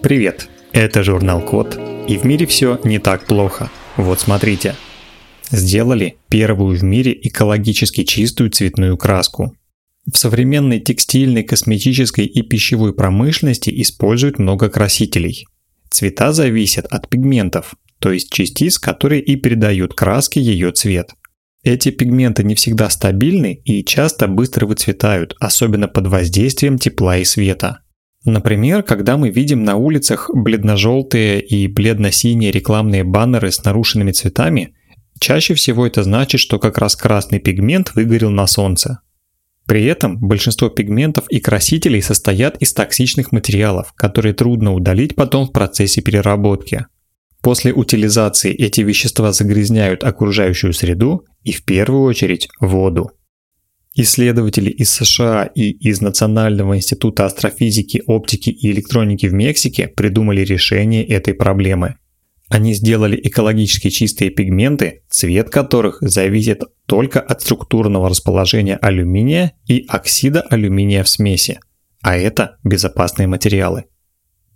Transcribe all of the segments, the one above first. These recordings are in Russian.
Привет, это журнал Код, и в мире все не так плохо. Вот смотрите. Сделали первую в мире экологически чистую цветную краску. В современной текстильной, косметической и пищевой промышленности используют много красителей. Цвета зависят от пигментов, то есть частиц, которые и передают краске ее цвет. Эти пигменты не всегда стабильны и часто быстро выцветают, особенно под воздействием тепла и света. Например, когда мы видим на улицах бледно-желтые и бледно-синие рекламные баннеры с нарушенными цветами, чаще всего это значит, что как раз красный пигмент выгорел на солнце. При этом большинство пигментов и красителей состоят из токсичных материалов, которые трудно удалить потом в процессе переработки. После утилизации эти вещества загрязняют окружающую среду и в первую очередь воду. Исследователи из США и из Национального института астрофизики, оптики и электроники в Мексике придумали решение этой проблемы. Они сделали экологически чистые пигменты, цвет которых зависит только от структурного расположения алюминия и оксида алюминия в смеси, а это безопасные материалы.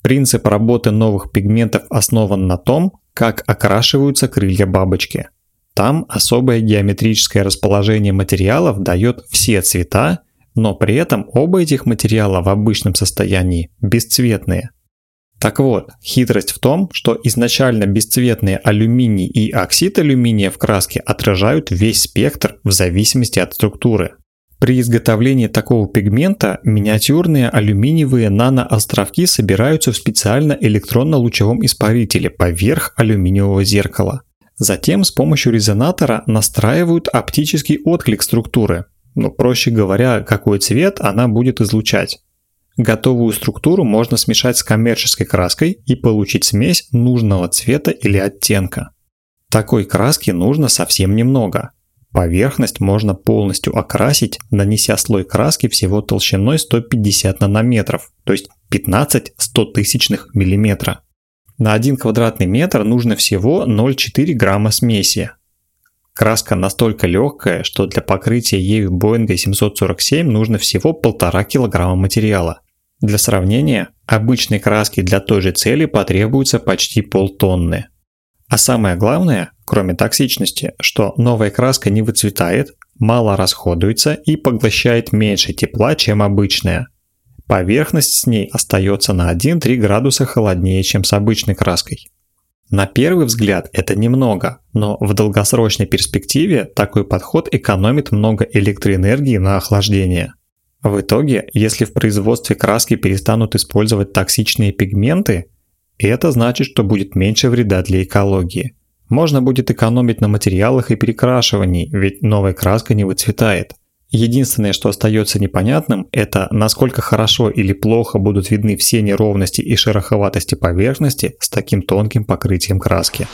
Принцип работы новых пигментов основан на том, как окрашиваются крылья бабочки – там особое геометрическое расположение материалов дает все цвета, но при этом оба этих материала в обычном состоянии бесцветные. Так вот, хитрость в том, что изначально бесцветные алюминий и оксид алюминия в краске отражают весь спектр в зависимости от структуры. При изготовлении такого пигмента миниатюрные алюминиевые наноостровки собираются в специально электронно-лучевом испарителе поверх алюминиевого зеркала – Затем с помощью резонатора настраивают оптический отклик структуры, ну, проще говоря, какой цвет она будет излучать. Готовую структуру можно смешать с коммерческой краской и получить смесь нужного цвета или оттенка. Такой краски нужно совсем немного. Поверхность можно полностью окрасить, нанеся слой краски всего толщиной 150 нанометров, то есть 15 100 тысячных миллиметра. На 1 квадратный метр нужно всего 0,4 грамма смеси. Краска настолько легкая, что для покрытия ею Боинга 747 нужно всего 1,5 килограмма материала. Для сравнения, обычной краски для той же цели потребуется почти полтонны. А самое главное, кроме токсичности, что новая краска не выцветает, мало расходуется и поглощает меньше тепла, чем обычная. Поверхность с ней остается на 1-3 градуса холоднее, чем с обычной краской. На первый взгляд это немного, но в долгосрочной перспективе такой подход экономит много электроэнергии на охлаждение. В итоге, если в производстве краски перестанут использовать токсичные пигменты, это значит, что будет меньше вреда для экологии. Можно будет экономить на материалах и перекрашивании, ведь новая краска не выцветает. Единственное, что остается непонятным, это насколько хорошо или плохо будут видны все неровности и шероховатости поверхности с таким тонким покрытием краски.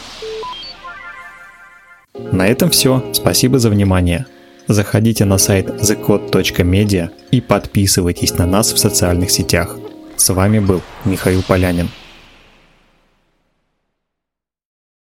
На этом все. Спасибо за внимание. Заходите на сайт thecode.media и подписывайтесь на нас в социальных сетях. С вами был Михаил Полянин.